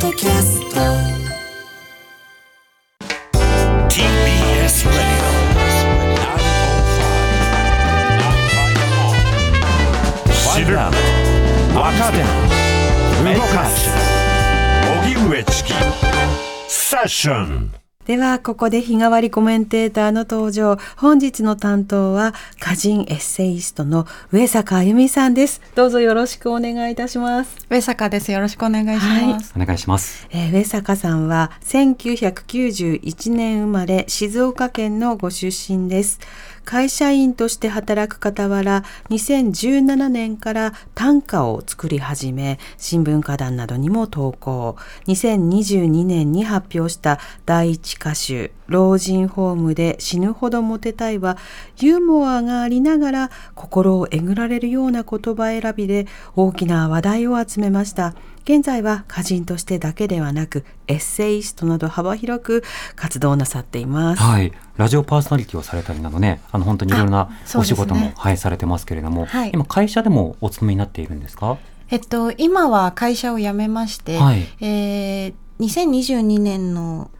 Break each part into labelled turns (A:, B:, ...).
A: ドキャスト。
B: TBS Radio 知る。若手動かす。荻上チキ。セッション
C: では、ここで日替わりコメンテーターの登場。本日の担当は、歌人エッセイストの上坂あゆみさんです。どうぞよろしくお願いいたします。
D: 上坂です。よろしくお願いします。
E: お願いします。
C: えー上坂さんは1991年生まれ静岡県のご出身です。会社員として働く傍ら2017年から短歌を作り始め新聞歌壇などにも投稿2022年に発表した第一歌集「老人ホームで死ぬほどモテたい」はユーモアがありながら心をえぐられるような言葉選びで大きな話題を集めました。現在は歌人としてだけではなくエッセイストなど幅広く活動なさっています。
E: はい。ラジオパーソナリティをされたりなどね、あの本当にいろいろなお仕事も、はい、されてますけれども、
D: はい
E: 今会社でもお勤めになっているんですか？
D: えっと、今は会社を辞めまして、
E: はい
D: えー2022年の、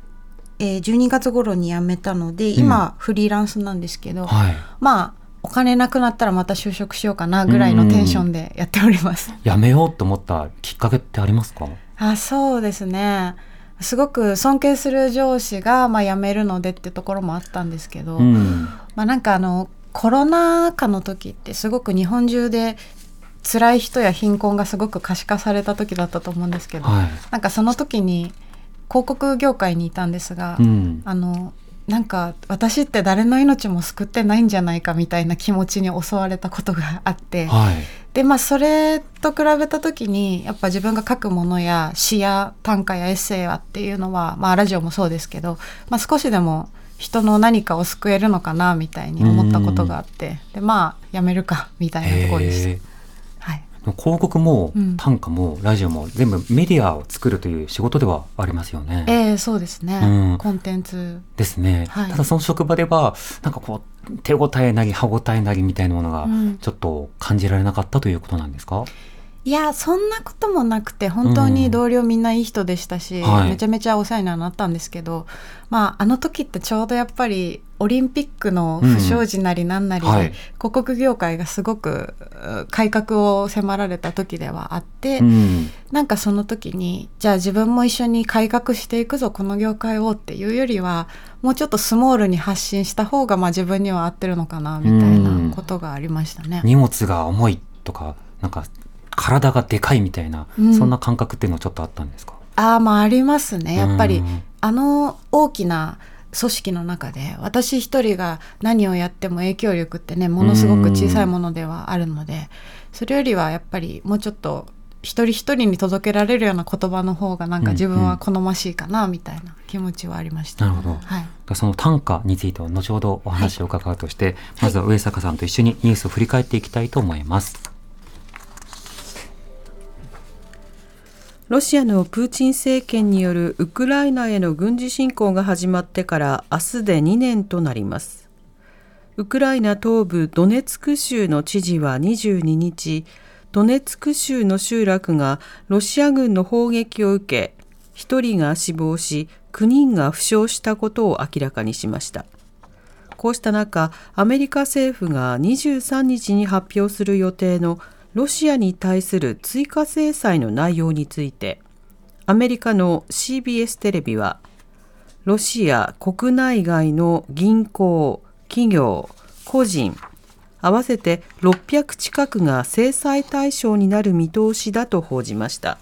D: えー12月頃に辞めたので、今、フリーランスなんですけど、
E: はい。
D: まあ、お金なくなったらまた就職しようかなぐらいのテンションでやっております。
E: 辞めようと思ったきっかけってありますか？
D: あそうですね。すごく尊敬する上司が、まあ、辞めるのでってところもあったんですけど、
E: うん。
D: まあなんかあのコロナ禍の時ってすごく日本中で辛い人や貧困がすごく可視化された時だったと思うんですけど、
E: はい。
D: なんかその時に広告業界にいたんですが、
E: うん。
D: あのなんか私って誰の命も救ってないんじゃないかみたいな気持ちに襲われたことがあって、
E: はい。
D: でまあそれと比べた時にやっぱ自分が書くものや詩や短歌やエッセイはっていうのはまあラジオもそうですけど、まあ、少しでも人の何かを救えるのかなみたいに思ったことがあってでまあやめるかみたいなところでした。
E: 広告も
D: うん。
E: 短歌もラジオも全部メディアを作るという仕事ではありますよね。
D: えー、そうですね、
E: うん。
D: コンテンツ。
E: ですね、
D: はい。
E: ただその職場ではなんかこう手応えなり歯応えなりみたいなものが
D: うん。
E: ちょっと感じられなかったということなんですか、
D: いやそんなこともなくて本当に同僚みんないい人でしたし、
E: はい。
D: めちゃめちゃお世話にはなったんですけど、まあ、あの時ってちょうどやっぱりオリンピックの不祥事なりなんなりで、
E: はい。
D: 広告業界がすごくう改革を迫られた時ではあって、
E: うん。
D: なんかその時にじゃあ自分も一緒に改革していくぞこの業界をっていうよりはもうちょっとスモールに発信した方がまあ自分には合ってるのかなみたいなことがありましたね。
E: 荷物が重いとかなんか体がでかいみたいな、
D: うん。
E: そんな感覚っていうのはちょっとあったんですか？
D: ああまあありますね。やっぱり
E: うん
D: あの大きな組織の中で私一人が何をやっても影響力ってねものすごく小さいものではあるのでそれよりはやっぱりもうちょっと一人一人に届けられるような言葉の方がなんか自分は好ましいかなみたいな気持ちはありました。
E: なるほど。
D: はい。
E: その短歌については後ほどお話を伺うとして、まずは上坂さんと一緒にニュースを振り返っていきたいと思います。
C: ロシアのプーチン政権によるウクライナへの軍事侵攻が始まってから明日で2年となります。ウクライナ東部ドネツク州の知事は22日、ドネツク州の集落がロシア軍の砲撃を受け、1人が死亡し、9人が負傷したことを明らかにしました。こうした中、アメリカ政府が23日に発表する予定のロシアに対する追加制裁の内容について、アメリカの CBS テレビは、ロシア国内外の銀行、企業、個人、合わせて600近くが制裁対象になる見通しだと報じました。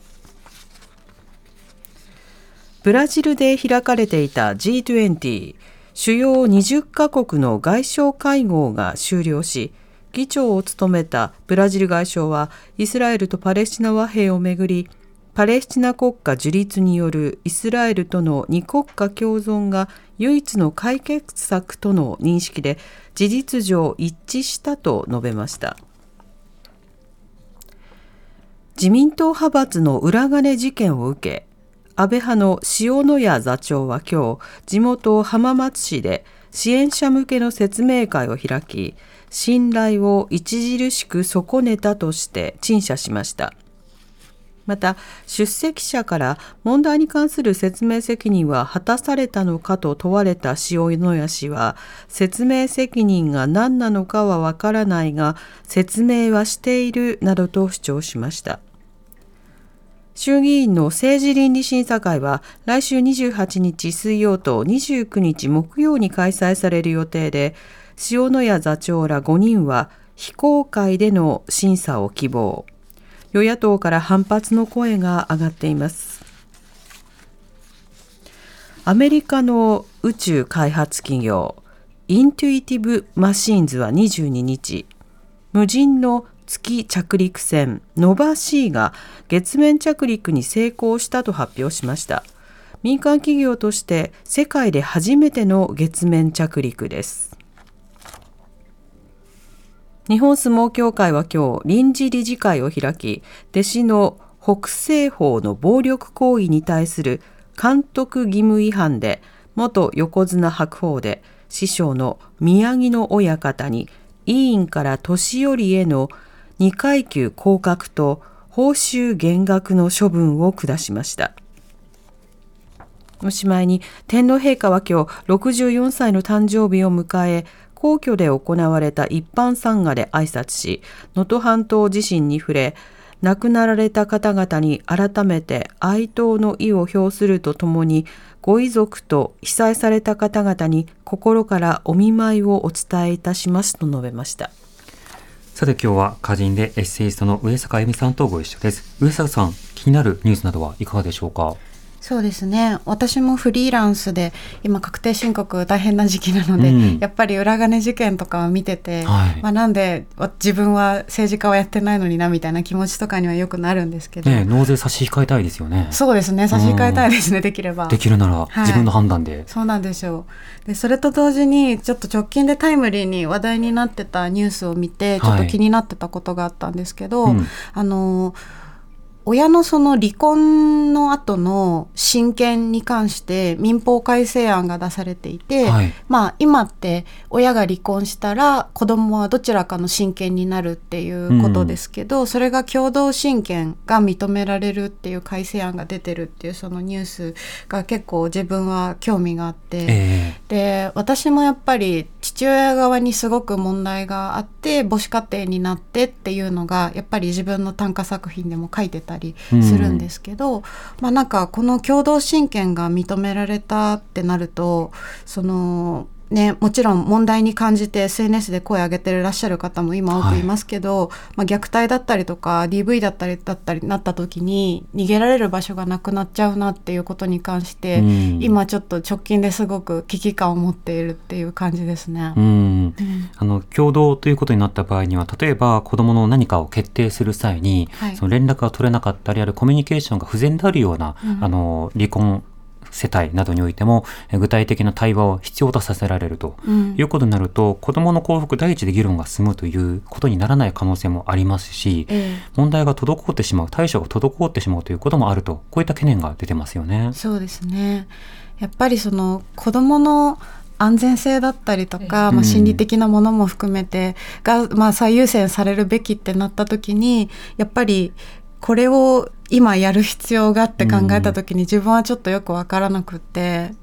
C: ブラジルで開かれていた G20 主要20カ国の外相会合が終了し議長を務めたブラジル外相はイスラエルとパレスチナ和平をめぐりパレスチナ国家樹立によるイスラエルとの二国家共存が唯一の解決策との認識で事実上一致したと述べました。自民党派閥の裏金事件を受け安倍派の塩谷座長は今日地元浜松市で支援者向けの説明会を開き信頼を著しく損ねたとして陳謝しました。また出席者から問題に関する説明責任は果たされたのかと問われた塩谷氏は説明責任が何なのかはわからないが説明はしているなどと主張しました。衆議院の政治倫理審査会は来週28日水曜と29日木曜に開催される予定で塩谷座長ら5人は非公開での審査を希望。与野党から反発の声が上がっています。アメリカの宇宙開発企業イントゥイティブ・マシーンズは22日無人の月着陸船ノバ C が月面着陸に成功したと発表しました。民間企業として世界で初めての月面着陸です。日本相撲協会は今日臨時理事会を開き弟子の北青鵬の暴力行為に対する監督義務違反で元横綱白鵬で師匠の宮城野親方に委員から年寄りへの2階級降格と報酬減額の処分を下しました。おしまいに天皇陛下は今日64歳の誕生日を迎え皇居で行われた一般参賀で挨拶し能登半島地震に触れ亡くなられた方々に改めて哀悼の意を表するとともにご遺族と被災された方々に心からお見舞いをお伝えいたしますと述べました。
E: さて今日は歌人でエッセイストの上坂あゆみさんとご一緒です。上坂さん、気になるニュースなどはいかがでしょうか？
D: そうですね。私もフリーランスで今確定申告大変な時期なので、
E: うん。
D: やっぱり裏金事件とかを見てて、
E: はい。
D: まあ、なんでわ自分は政治家はやってないのになみたいな気持ちとかにはよくなるんですけど、
E: ねえ納税差し控えたいですよね。
D: そうですね。差し控えたいですね、できれば。
E: できるなら
D: い。
E: 自分の判断で。
D: そうなんですよ。でそれと同時にちょっと直近でタイムリーに話題になってたニュースを見てちょっと気になってたことがあったんですけど、
E: うん。
D: あの親のその離婚の後の親権に関して民法改正案が出されていて、
E: はい。
D: まあ今って親が離婚したら子供はどちらかの親権になるっていうことですけど、それが共同親権が認められるっていう改正案が出てるっていうそのニュースが結構自分は興味があって。
E: え。
D: で私もやっぱり父親側にすごく問題があって母子家庭になってっていうのがやっぱり自分の短歌作品でも書いてたりするんですけど、まあなんかこの共同親権が認められたってなるとそのね、もちろん問題に感じて SNS で声上げてらっしゃる方も今多くいますけど、まあ、虐待だったりとか DV だったりだったりなった時に逃げられる場所がなくなっちゃうなっていうことに関して、
E: うん
D: 今ちょっと直近ですごく危機感を持っているっていう感じですね
E: え。うん。あの共同ということになった場合には例えば子供の何かを決定する際に、
D: はい
E: その連絡が取れなかったりあるいはコミュニケーションが不全であるような、
D: うん
E: あの離婚世帯などにおいてもえ具体的な対話を必要とさせられると
D: うん
E: いうことになると子供の幸福第一で議論が進むということにならない可能性もありますし
D: え
E: 問題が滞ってしまう対処が滞ってしまうということもあるとこういった懸念が出てますよね
D: え。そうですね。やっぱりその子供の安全性だったりとか、まあ、
E: うん
D: 心理的なものも含めてが、まあ、最優先されるべきってなった時にやっぱりこれを今やる必要があって考えた時に自分はちょっとよくわからなくって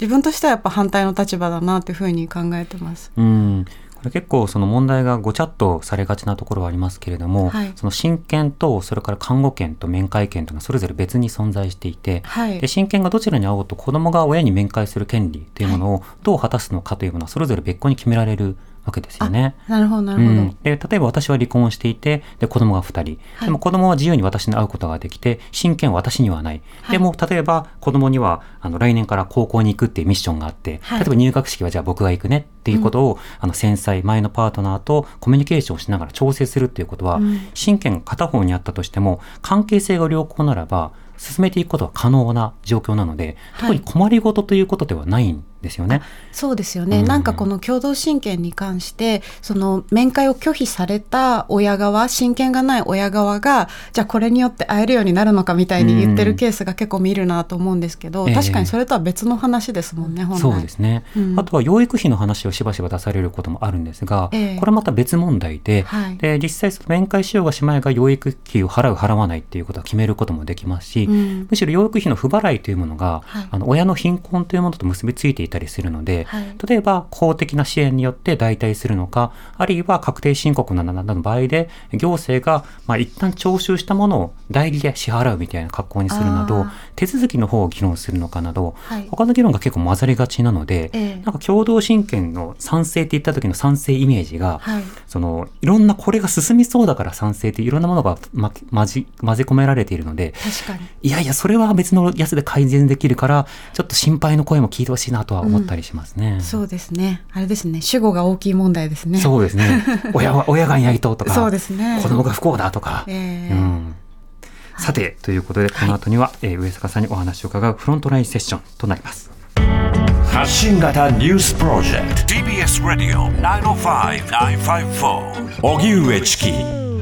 D: 自分としてはやっぱ反対の立場だなっていうふうに考えてます。
E: うん。これ結構その問題がごちゃっとされがちなところはありますけれども、
D: はい。
E: その親権とそれから看護権と面会権というのはそれぞれ別に存在していて、
D: はい。
E: で親権がどちらに合おうと子供が親に面会する権利というものをどう果たすのかというものはそれぞれ別個に決められるわけですよね。
D: なるほどなるほど、
E: うん、で例えば私は離婚していてで子供が2人、
D: はい。
E: でも子供は自由に私に会うことができて親権は私にはない、
D: はい。
E: でも例えば子供にはあの来年から高校に行くっていうミッションがあって、
D: はい。
E: 例えば入学式はじゃあ僕が行くねっていうことを、あの繊細前のパートナーとコミュニケーションをしながら調整するっていうことは、
D: うん。
E: 親権が片方にあったとしても関係性が良好ならば進めていくことは可能な状況なので、特に困りごとということではないんですよね。
D: そうですよね、
E: うん。
D: なんかこの共同親権に関してその面会を拒否された親側親権がない親側がじゃあこれによって会えるようになるのかみたいに言ってるケースが結構見るなと思うんですけど、
E: ええ。
D: 確かにそれとは別の話ですもんね本来。
E: そうですね、
D: うん。
E: あとは養育費の話をしばしば出されることもあるんですが、
D: ええ。
E: これはまた別問題で,、
D: はい。
E: で実際その面会しようがしまいが養育費を払う払わないっていうことは決めることもできますし、
D: うん。
E: むしろ養育費の不払いというものが、
D: はい。
E: あの親の貧困というものと結びついていたりするので、
D: はい。
E: 例えば公的な支援によって代替するのかあるいは確定申告などの場合で行政がまあ一旦徴収したものを代理で支払うみたいな格好にするなど手続きの方を議論するのかなど、
D: はい。
E: 他の議論が結構混ざりがちなので、
D: ええ。
E: なんか共同親権の賛成って言った時の賛成イメージが、
D: はい。
E: そのいろんなこれが進みそうだから賛成っていろんなものがま混じ混ぜ込められているので
D: 確かに。
E: いやいやそれは別のやつで改善できるからちょっと心配の声も聞いてほしいなとは思ったりしますね。
D: そうですね。あれですね。主語が大きい問題ですね。
E: そうですね。親は親がやりとうとか
D: そうですね。
E: 子供が不幸だとか、
D: ええ。
E: うん。さてということでこの後には、えー上坂さんにお話を伺うフロントラインセッションとなります。
B: 発信型ニュースプロジェクト。TBS ラディオ905-954おぎゅうえちき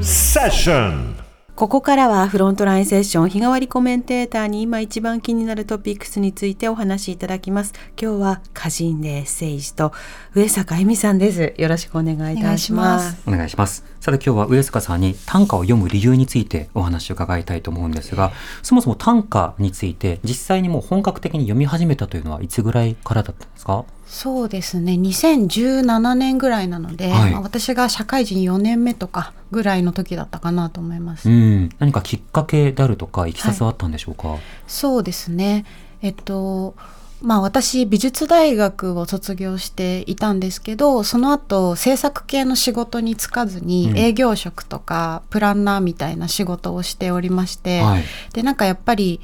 B: セッション
C: ここからはフロントラインセッション日替わりコメンテーターに今一番気になるトピックスについてお話しいただきます。今日は歌人でエッセイスト上坂恵美さんです。よろしくお願いいたします。
E: お願いします。さて今日は上坂さんに短歌を読む理由についてお話を伺いたいと思うんですが、そもそも短歌について実際にもう本格的に読み始めたというのはいつぐらいからだったんですか？
D: そうですね。2017年ぐらいなので、
E: はい。
D: まあ私が社会人4年目とかぐらいの時だったかなと思います、
E: うん。何かきっかけであるとか、いきさつはあったんでしょうか、
D: そうですね。えっとまあ私美術大学を卒業していたんですけどその後制作系の仕事に就かずに
E: うん。
D: 営業職とかプランナーみたいな仕事をしておりまして、
E: はい。
D: でなんかやっぱり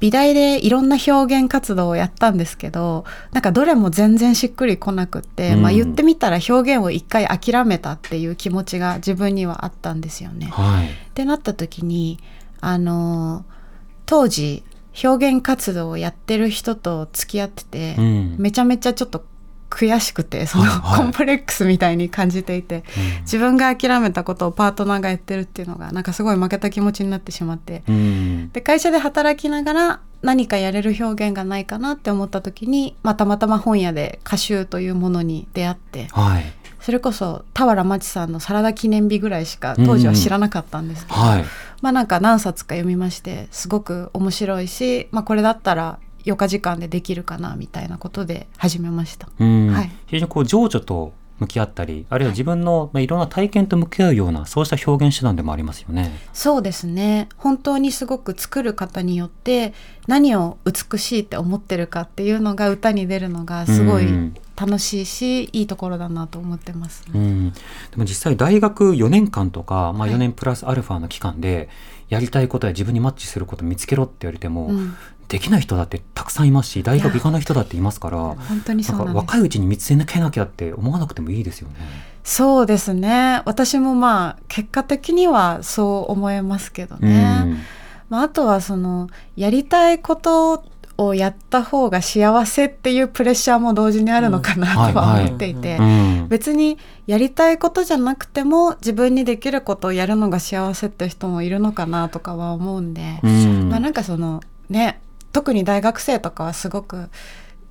D: 美大でいろんな表現活動をやったんですけどなんかどれも全然しっくりこなくって、
E: うん
D: まあ言ってみたら表現を一回諦めたっていう気持ちが自分にはあったんですよね。
E: はい。
D: ってなった時にあの当時表現活動をやってる人と付き合ってて、
E: うん。
D: めちゃめちゃちょっと悔しくてその、
E: はいはい
D: コンプレックスみたいに感じていて、自分が諦めたことをパートナーがやってるっていうのがなんかすごい負けた気持ちになってしまって
E: うん。
D: で会社で働きながら何かやれる表現がないかなって思った時に、まあ、たまたま本屋で歌集というものに出会って
E: はい。
D: それこそ俵真知さんの「サラダ記念日」ぐらいしか当時は知らなかったんですけど、
E: はい。
D: まあなんか何冊か読みましてすごく面白いし、まあ、これだったら余暇時間でできるかなみたいなことで始めました。
E: うん。
D: はい。
E: 非常にこう情緒と向き合ったり、あるいは自分の、まあ、いろんな体験と向き合うような、そうした表現手段でもありますよね。
D: そうですね。本当にすごく作る方によって何を美しいって思ってるかっていうのが歌に出るのがすごい
E: うん。
D: 楽しいし、いいところだなと思ってます、
E: うん、でも実際大学4年間とか、まあ、
D: はい。
E: 4年プラスアルファの期間でやりたいことや自分にマッチすることを見つけろって言われても、
D: うん
E: できない人だってたくさんいますし大学行かない人だっていますから
D: 本当にそう
E: 若いうちに見つけなきゃって思わなくてもいいですよね。
D: そうですね。私もまあ結果的にはそう思えますけどね、
E: うん。
D: まあ、あとはそのやりたいことをやった方が幸せっていうプレッシャーも同時にあるのかなとは思っていて、
E: うん。
D: 別にやりたいことじゃなくても自分にできることをやるのが幸せって人もいるのかなとかは思うんで、
E: うん。
D: まあなんかそのね特に大学生とかはすごく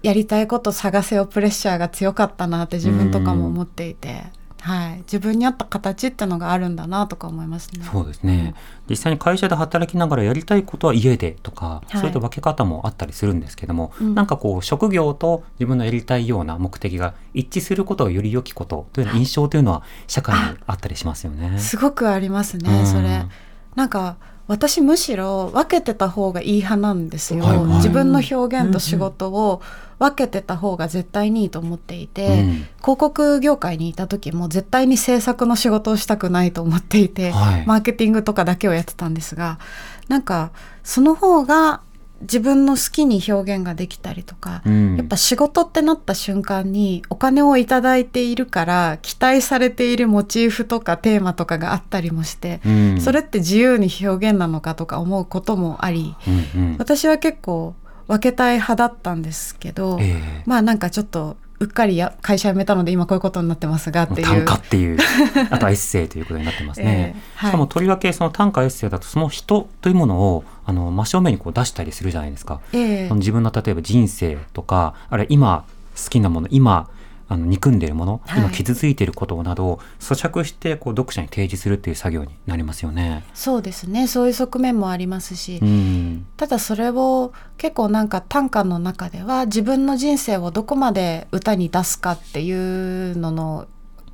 D: やりたいこと探せよプレッシャーが強かったなって自分とかも思っていて、はい、自分に合った形ってのがあるんだなとか思いますね。
E: そうですね、実際に会社で働きながらやりたいことは家でとか、
D: はい
E: そういった分け方もあったりするんですけども、
D: うん
E: なんかこう職業と自分のやりたいような目的が一致することがより良きことという印象というのは社会にあったりしますよね。
D: すごくありますね、
E: うん
D: それ。なんか私むしろ分けてた方がいい派なんですよ、
E: はいはい。
D: 自分の表現と仕事を分けてた方が絶対にいいと思っていて、
E: うん。
D: 広告業界にいた時も絶対に制作の仕事をしたくないと思っていて、
E: はい。
D: マーケティングとかだけをやってたんですがなんかその方が自分の好きに表現ができたりとか、
E: うん。
D: やっぱ仕事ってなった瞬間にお金をいただいているから期待されているモチーフとかテーマとかがあったりもして、
E: うん。
D: それって自由に表現なのかとか思うこともあり
E: うんうん。
D: 私は結構分けたい派だったんですけど、
E: ええ。
D: まあなんかちょっとうっかりや会社辞めたので今こういうことになってますがっていう。
E: 短歌っていう あとはエッセイということになってますね。
D: ええはい
E: しかもとりわけその短歌エッセイだとその人というものをあの真正面にこう出したりするじゃないですか。
D: ええ
E: その自分の例えば人生とかあるいは今好きなもの今あの憎んでいるもの、
D: はい。
E: 今傷ついていることなどを咀嚼してこう読者に提示するっていう作業になりますよね。
D: そうですね。そういう側面もありますし、
E: うん。
D: ただそれを結構なんか短歌の中では自分の人生をどこまで歌に出すかっていうのの、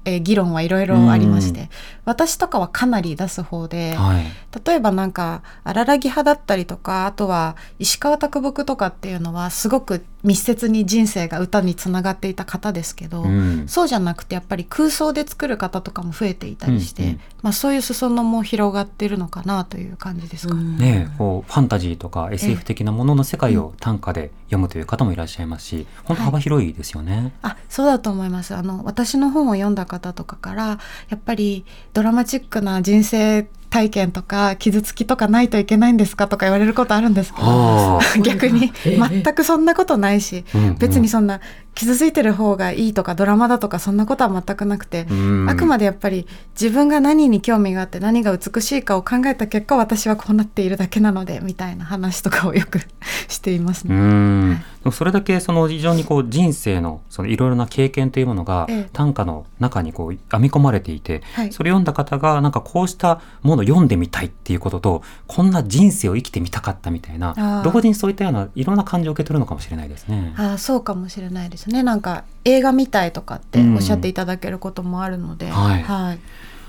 D: えー議論はいろいろありまして、
E: うん
D: 私とかはかなり出す方で、
E: はい。
D: 例えばなんか荒らぎ派だったりとかあとは石川啄木とかっていうのはすごく密接に人生が歌につながっていた方ですけど、
E: うん。
D: そうじゃなくてやっぱり空想で作る方とかも増えていたりして、
E: うんうん。
D: まあ、そういう裾野も広がってるのかなという感じですか。
E: ね。えこうファンタジーとか SF 的なものの世界を短歌で読むという方もいらっしゃいますし、本当幅広いですよね。
D: あそうだと思います。あの私の本を読んだ方とかからやっぱりドラマチックな人生体験とか傷つきとかないといけないんですかとか言われることあるんですけど
E: は
D: 逆に全くそんなことないし、別にそんな傷ついてる方がいいとかドラマだとかそんなことは全くなくて、
E: うん。
D: あくまでやっぱり自分が何に興味があって何が美しいかを考えた結果私はこうなっているだけなのでみたいな話とかをよく しています
E: う
D: ね。
E: ん、
D: は
E: それだけその非常にこう人生のそのいろいろな経験というものが
D: ええ。
E: 短歌の中にこう編み込まれていて、
D: はい。
E: それを読んだ方がなんかこうしたものを読んでみたいっていうこととこんな人生を生きてみたかったみたいな同時にそういったようないろんな感情を受け取るのかもしれないですね。
D: ああそうかもしれないですね。なんか映画みたいとかっておっしゃっていただけることもあるので、
E: はい。
D: はい。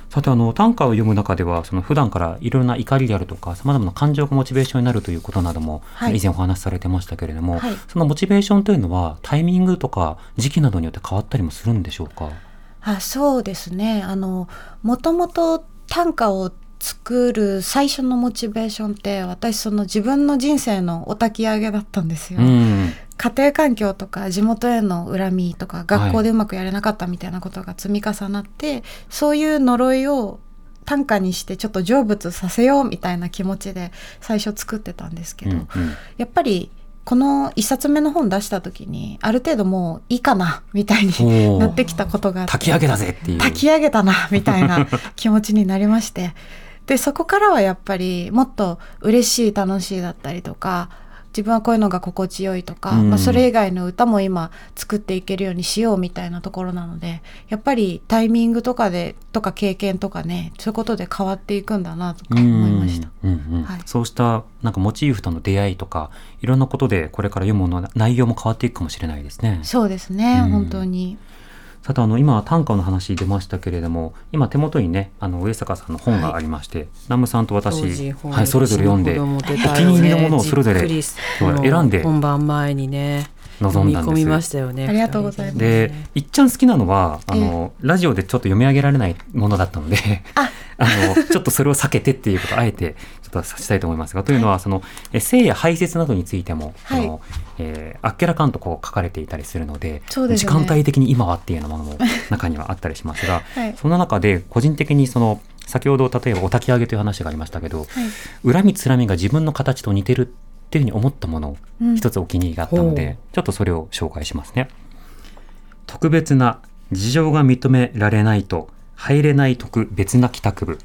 E: さてあの短歌を読む中ではその普段からいろいろな怒りであるとかさまざまな感情がモチベーションになるということなども、
D: はい。
E: 以前お話しされてましたけれども、
D: はい。
E: そのモチベーションというのはタイミングとか時期などによって変わったりもするんでしょうか？
D: あそうですね。あのもともと短歌を作る最初のモチベーションって私その自分の人生のお焚き上げだったんですよ。
E: うん
D: 家庭環境とか地元への恨みとか学校でうまくやれなかったみたいなことが積み重なって、そういう呪いを短歌にしてちょっと成仏させようみたいな気持ちで最初作ってたんですけど、
E: うんうん
D: やっぱりこの一冊目の本出した時にある程度もういいかなみたいになってきたことがあって
E: 炊き上げだぜっていう。
D: 炊き上げたなみたいな気持ちになりましてでそこからはやっぱりもっと嬉しい楽しいだったりとか自分はこういうのが心地よいとか、
E: うん。
D: まあ、それ以外の歌も今作っていけるようにしようみたいなところなのでやっぱりタイミングとかでとか経験とかねそういうことで変わっていくんだなとか思いました。
E: うんうんうん。
D: はい。
E: そうしたなんかモチーフとの出会いとかいろんなことでこれから読むもの内容も変わっていくかもしれないですね。
D: そうですね、
E: うん。
D: 本当に
E: さてあの今短歌の話出ましたけれども今手元にねあの上坂さんの本がありまして、南無さんと私、はい、それぞれ読んでお気に入りのものをそれぞれ選んで
C: 本番前にね
E: 臨んだん
C: 飲み込みま
E: です。
C: したよね。
D: ありがとうございます。
E: でいっちゃん好きなのはあの、ラジオでちょっと読み上げられないものだったので
D: あ。
E: あのちょっとそれを避けてっていうことをあえてちょっとさせたいと思います。がというのはそのえ性や排泄などについても、
D: はい。
E: そのえーあっけらかんとこう書かれていたりするので
D: ね。
E: 時間帯的に今はっていうようなものも中にはあったりしますが、
D: はい。
E: その中で個人的にその先ほど例えばお焚き上げという話がありましたけど、
D: はい。
E: 恨みつらみが自分の形と似てるっていうふうに思ったものを
D: うん。
E: 一つお気に入りがあったので、ちょっとそれを紹介しますね。特別な事情が認められないと入れない特別な帰宅部。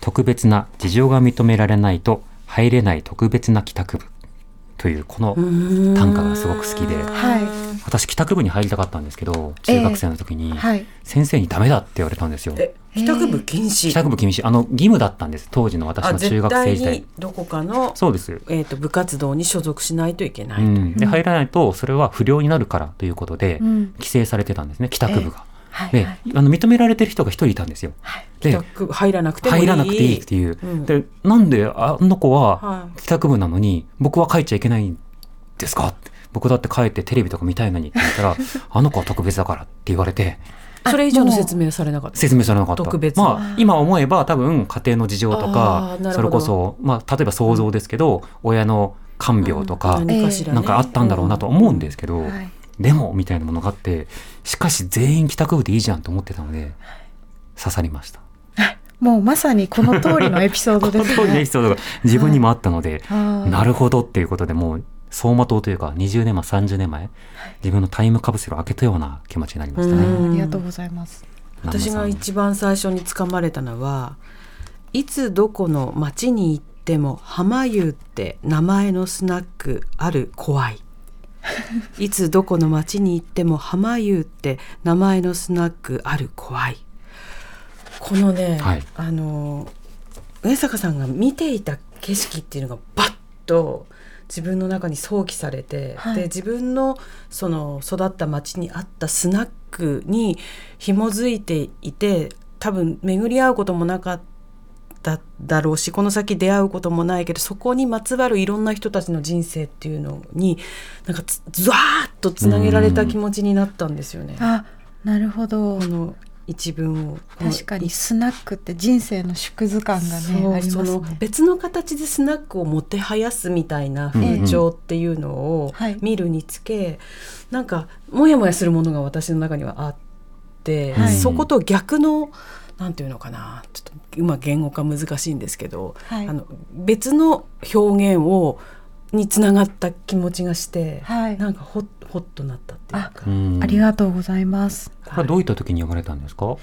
E: 特別な事情が認められないと入れない特別な帰宅部。というこの短歌がすごく好きで。
D: はい
E: 私帰宅部に入りたかったんですけど中学生の時に
D: はい。
E: 先生にダメだって言われたんですよ。
C: え帰宅部禁止？
E: 帰宅部禁止。あの義務だったんです。当時の私
C: あ
E: の中学生時代。
C: にどこかの、
E: そうです。
C: えー、と部活動に所属しないといけないと、
E: う。ん、で入らないとそれは不良になるからということで
D: うん。
E: 規制されてたんですね。帰宅部が。で、
D: はい
E: あの認められてる人が一人いたんですよ。で
C: 帰宅入らなくてもいい。
E: 入らなくていいっていう。
C: うん。
E: でなんであの子は
C: はい。
E: 帰宅部なのに僕は帰っちゃいけないんですか？って僕だって帰ってテレビとか見たいのにって言ったら あの子は特別だからって言われて
C: それ以上の説明されなかった。
E: 説明されなかった。
C: 特別
E: まあ今思えば多分家庭の事情と
C: あ
E: かそれこそまあ例えば想像ですけど親の看病とか
C: 何かしらね。
E: なんかあったんだろうなと思うんですけど、
D: はい。
E: でもみたいなものがあってしかし全員帰宅部でいいじゃんと思ってたので刺さりました。
D: もうまさにこの通りのエピソード
E: この
D: ですね。
E: 通りのエピ。ソードが自分にもあったので、なるほどっていうことでもう走馬灯というか20年前30年前自分のタイムカプセルを開けたような気持ちになりましたね。
C: うん。
D: ありがとうございます。
C: 私が一番最初につかまれたのはいつどこの町に行っても浜湯って名前のスナックある怖い。いつどこの町に行っても浜湯って名前のスナックある怖い。このね、
E: はい。
C: あの上坂さんが見ていた景色っていうのがバッと自分の中に想起されて、
D: はい
C: で自分のその育った町にあったスナックに紐づいていて多分巡り合うこともなかっただろうしこの先出会うこともないけどそこにまつわるいろんな人たちの人生っていうのになんかつずわーっとつなげられた気持ちになったんですよね。
D: あ、なるほど
C: こ。の一文を
D: 確かにスナックって人生の縮図感がねありますね。
C: 別の形でスナックをもてはやすみたいな風潮っていうのを
D: はい。
C: 見るにつけ、なんかモヤモヤするものが私の中にはあって、
D: はい。
C: そこと逆のなんていうのかなちょっと今言語化難しいんですけど、
D: はい。
C: あの別の表現をにつながった気持ちがして、
D: はい。
C: なんかほっほっとなったっていうか。
E: うん
D: ありがとうございます。
E: これはどういった時に呼ばれたんですか、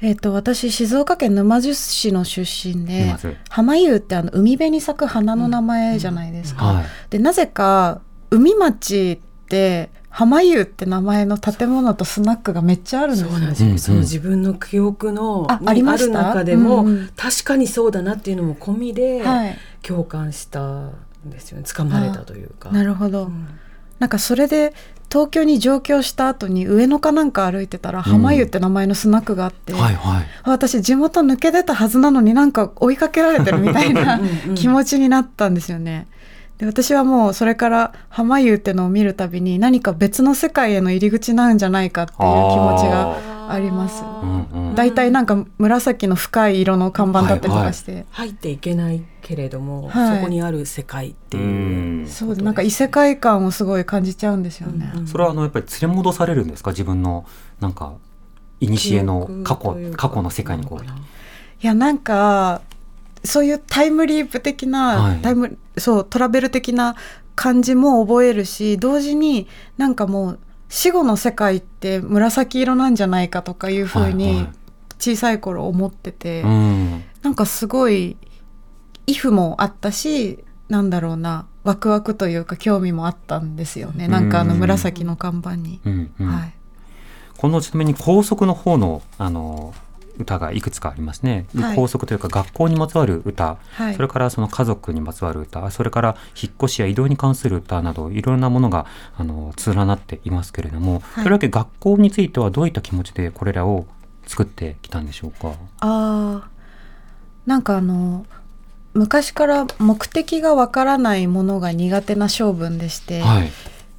D: えっ、と私静岡県沼津市の出身で浜湯ってあの海辺に咲く花の名前じゃないですか。
E: はい。
D: でなぜか海町って浜湯って名前の建物とスナックがめっちゃあるんですよ。
C: そうなんですよ、
E: うんうん。
C: その自分の記憶の
D: あ
C: に
D: ありました？
C: る中でも、
D: うんうん。
C: 確かにそうだなっていうのも込みで、
D: はい。
C: 共感した。んですよね掴まれたというか。
D: なるほど。
C: うん
D: なんかそれで東京に上京した後に上野かなんか歩いてたら浜湯って名前のスナックがあって、
E: はいはい。
D: 私地元抜け出たはずなのになんか追いかけられてるみたいな
C: うんうん
D: 気持ちになったんですよね。で私はもうそれから浜湯ってのを見るたびに何か別の世界への入り口なんじゃないかっていう気持ちがあります。だいたいなんか紫の深い色の看板だったりとかして、
C: 入っていけないけれども、
D: はい。
C: そこにある世界って
E: う
C: いう。
E: ん。
D: そうでなんか異世界観をすごい感じちゃうんですよね。
C: うん。うん
E: それはあのやっぱり連れ戻されるんですか？自分のなんか古の過去過去の世界にこう。
C: い
D: やなんかそういうタイムリープ的な、
E: はい。
D: タイムそうトラベル的な感じも覚えるし同時になんかもう死後の世界って紫色なんじゃないかとかいうふう
E: はい
D: に
E: はい。
D: 小さい頃思ってて、
E: うん。
D: なんかすごい「イフ」もあったしなんだろうなワクワクというか興味もあったんですよね。なんかあの
E: うん
D: 紫の看板に。
E: うん。うん。
D: はい。
E: このちなみに高速の方のあの歌がいくつかありますね、
D: はい。
E: 高速というか学校にまつわる歌、
D: はい。
E: それからその家族にまつわる歌。それから引っ越しや移動に関する歌などいろんなものがあの連なっていますけれども、
D: はい。
E: それだけ学校についてはどういった気持ちでこれらを作ってきたんでしょうか？
D: あーなんかあの昔から目的がわからないものが苦手な性分でして、
E: はい。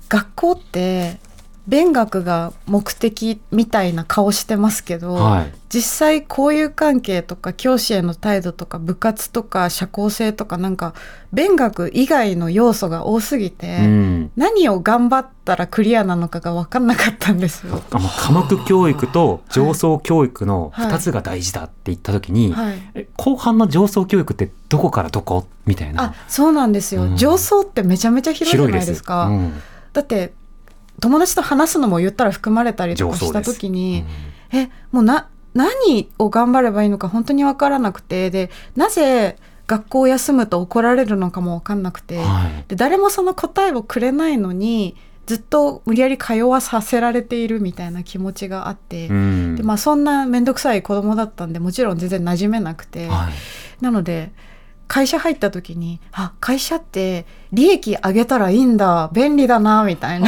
D: 学校って勉学が目的みたいな顔してますけど、
E: はい。
D: 実際交友関係とか教師への態度とか部活とか社交性とかなんか勉学以外の要素が多すぎて、
E: うん。
D: 何を頑張ったらクリアなのかが分かんなかったんですよ。
E: あの科目教育と上層教育の
D: はい。
E: 2つが大事だって言った時に、
D: はい。
E: え後半の上層教育ってどこからどこ？みたいな。
D: あそうなんですよ、
E: うん。
D: 上層ってめちゃめちゃ広いじゃないですか。
E: うん。
D: だって友達と話すのも言ったら含まれたりとかした時に、えもうな何を頑張ればいいのか本当に分からなくてでなぜ学校を休むと怒られるのかも分かんなくて、
E: はい。
D: で誰もその答えをくれないのにずっと無理やり通わさせられているみたいな気持ちがあって、
E: うん。
D: でまあ、そんな面倒くさい子供だったんでもちろん全然馴染めなくて、
E: はい。
D: なので会社入った時にあ会社って利益上げたらいいんだ便利だなみたいな。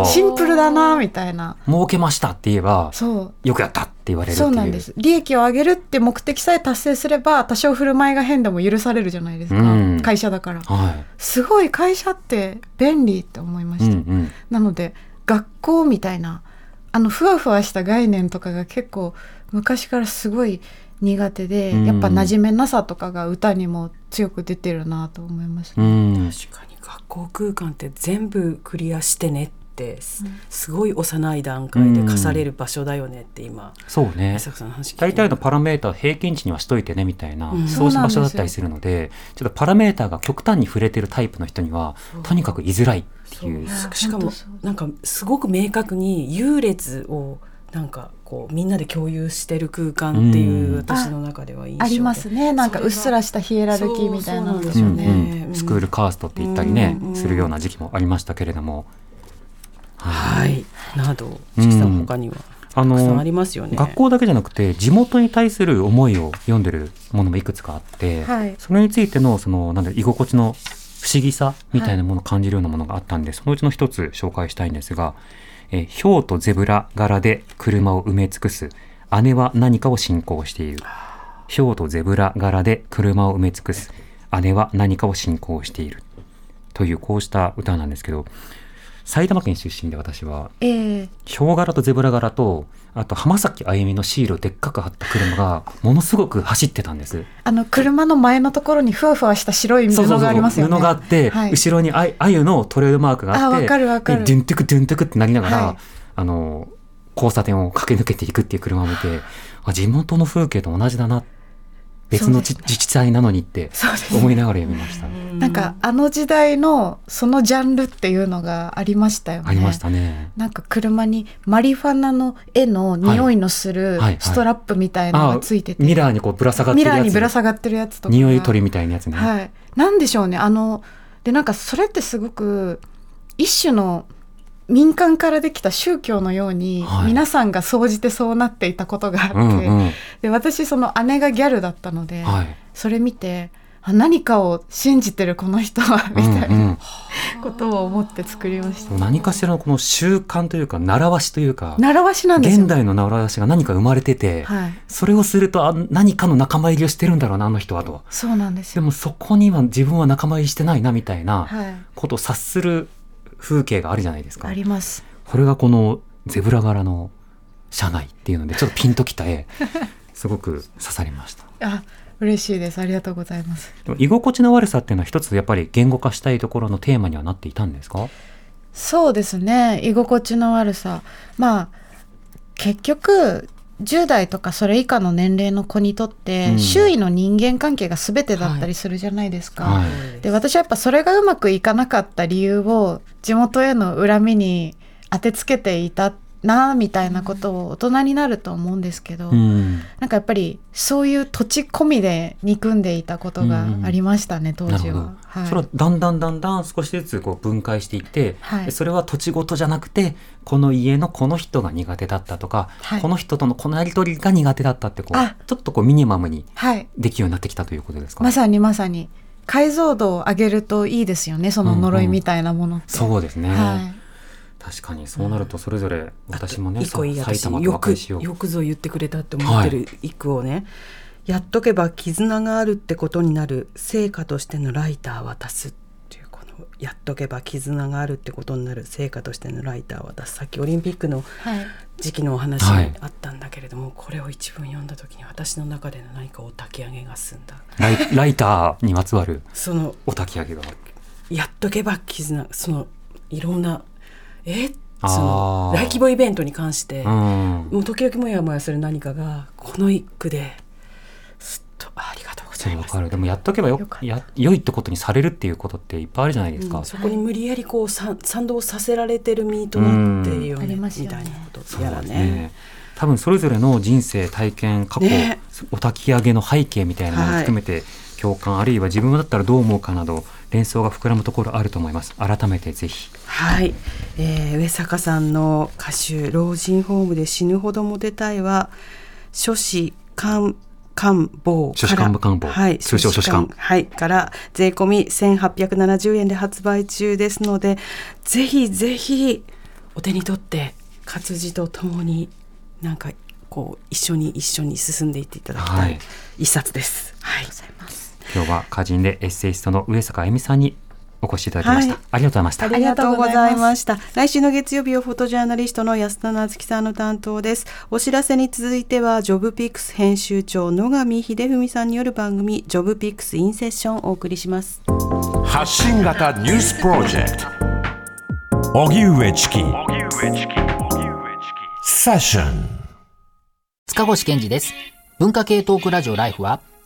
E: あ
D: シンプルだなみたいな。
E: ー儲けましたって言えば
D: そう。
E: よくやったって言われるっていう。
D: そうなんです。利益を上げるって目的さえ達成すれば多少振る舞いが変でも許されるじゃないですか、
E: うん。
D: 会社だから。
E: は
D: すごい会社って便利って思いま
E: い、
D: した、
E: うんうん、
D: なので学校みたいなあのふわふわした概念とかが結構昔からすごい苦手で、
E: うん。
D: やっぱ馴染めなさとかが歌にも強く出てるなと思います、
E: うん。
C: 確かに学校空間って全部クリアしてねってす,、ごい幼い段階で課される場所だよねって今
E: そう
C: んの話聞いて
E: 大体のパラメータ平均値にはしといてねみたいな、
C: うん。
E: そうした場所だったりするのでちょっとパラメータが極端に触れてるタイプの人にはとにかく居づらいっていう。
D: そう。
C: しかもなんかすごく明確に優劣をなんかこうみんなで共有してる空間っていう
E: うん。
C: 私の中では印象で
D: ありますね。なんかうっすらしたヒエラルキーみたいなの
C: そうん
E: スクールカーストって言ったりね、
C: うん
E: するような時期もありましたけれども、
C: はい。などチキさん他には
E: あ
C: たくさんあ
E: の
C: りますよね。
E: 学校だけじゃなくて地元に対する思いを読んでるものもいくつかあって、
D: はい。
E: それについてのそのなんだ居心地の不思議さみたいなものを感じるようなものがあったんで、そのうちの一つ紹介したいんですが「えーヒとゼブラ柄で車を埋め尽くす姉は何かを信仰している」「ヒョウとゼブラ柄で車を埋め尽くす姉は何かを信仰している」というこうした歌なんですけど埼玉県出身で私は
D: ええ。
E: ヒョウ柄とゼブラ柄とあと浜崎あゆみのシールをでっかく貼った車がものすごく走ってたんです。
D: あの車の前のところにふわふわした白い布がありますよね。
E: 布があって、
D: はい。
E: 後ろにああゆのトレードマークがあって
D: あわかるわかる。
E: でドゥントゥクドゥントゥクってなりながら、
D: はい。
E: あの交差点を駆け抜けていくっていう車を見てあ地元の風景と同じだな別の自治体なのにって思いながら読みました。
D: なんかあの時代のそのジャンルっていうのがありましたよね。
E: ありましたね。
D: なんか車にマリファナの絵の匂いのする
E: はい。はい。
D: ストラップみたいなのがついてて、
E: ミラーにこうぶら下がって
D: ミ
E: るやつ。
D: ラーにぶら下がってるやつとか。が
E: 匂い取りみたいなやつね。
D: はい、なんでしょうね。あのでなんかそれってすごく一種の民間からできた宗教のように、
E: はい。
D: 皆さんが総じてそうなっていたことがあって、
E: うんうん。
D: で私その姉がギャルだったので、
E: はい。
D: それ見てあ何かを信じてるこの人はみたい
E: うん。う
D: なんことを思って作りました。
E: 何かしらのこの習慣というか習わしというか
D: 習わしなんですよ。
E: 現代の習わしが何か生まれてて、
D: はい、
E: それをするとあ何かの仲間入りをしてるんだろうなあの人はと。
D: そうなんですよ。
E: でもそこには自分は仲間入りしてないなみたいな
D: はい、
E: ことを察する風景があるじゃないですか
D: あります。
E: これがこのゼブラ柄の車内っていうのでちょっとピンときた絵 すごく刺さりました
D: あ、嬉しいです。ありがとうございます。
E: でも居心地の悪さっていうのは一つやっぱり言語化したいところのテーマにはなっていたんですか？
D: そうですね居心地の悪さまあ結局10代とかそれ以下の年齢の子にとって、
E: うん
D: 周囲の人間関係が全てだったりするじゃないですか。
E: はい
D: で私はやっぱそれがうまくいかなかった理由を地元への恨みに当てつけていたなみたいなことを大人になると思うんですけど、
E: うん。
D: なんかやっぱりそういう土地込みで憎んでいたことがありましたね、当時
E: なるほど。
D: は。はい。
E: それはだんだんだんだん少しずつこう分解していって、
D: はい。
E: でそれは土地ごとじゃなくてこの家のこの人が苦手だったとか、
D: はい。
E: この人とのこのやり取りが苦手だったってこう
D: あ。
E: ちょっとこうミニマムに
D: はい。
E: できるようになってきたということですか、
D: まさにまさに。解像度を上げるといいですよねその呪いみたいなものって、
E: そうですね、
D: はい、
E: 確かにそうなるとそれぞれ私もね、
C: 一個いい
E: 埼玉と
C: よく
E: 和解しよう
C: よくぞ言ってくれたって思ってる一句をね、やっとけば絆があるってことになる成果としてのライター渡すっていうこのやっとけば絆があるってことになる成果としてのライター渡す。さっきオリンピックの
D: はい、
C: 時期のお話
E: はい。
C: あったんだけれども、これを一文読んだ時に私の中での何かお焚き上げが済んだ。
E: ライライターにまつわる
C: その
E: お焚き上げが
C: やっとけば絆そのいろんなえ？そ
E: あー。
C: の大規模イベントに関して、
E: うん。
C: もう時々もやもやする何かがこの一句ですっとありがとうございます。
E: わかる。でもやっとけばよ
D: よかった。
E: や良いってことにされるっていうことっていっぱいあるじゃないですか、
C: うん。そこに無理やりこうさ賛同させられてる身となっているよ
D: うん。あ
C: ね、
D: りますよね。
C: みたいなこと
E: そう
C: やらね。
E: ですね。多分それぞれの人生体験過去、
C: ね。
E: お焚き上げの背景みたいなものを含めて共感、あるいは自分だったらどう思うかなど連想が膨らむところあると思います。改めてぜひ。
C: はい、えー上坂さんの歌集「老人ホームで死ぬほどモテたいは」書士菅官房
E: 書士官部官房。
C: はい、
E: 通称書士官。
C: はい、から税込み1870円で発売中ですので、ぜひぜひお手に取って活字とともになんかこう一緒に一緒に進んでいっていただきた
E: はい。
C: い一冊です。はい。
E: 今日は歌人でエッセイストの上坂あゆみさんにお越しいただきました、
C: はい
E: ありがとうございました
C: ありがとうございました。来週の月曜日はフォトジャーナリストの安田なつきさんの担当です。お知らせに続いては、ジョブピックス編集長野上秀文さんによる番組、ジョブピックスインセッションをお送りします。
B: 発信型ニュースプロジェクト荻上チキセッション
F: 塚越健二です。文化系トークラジオライフは、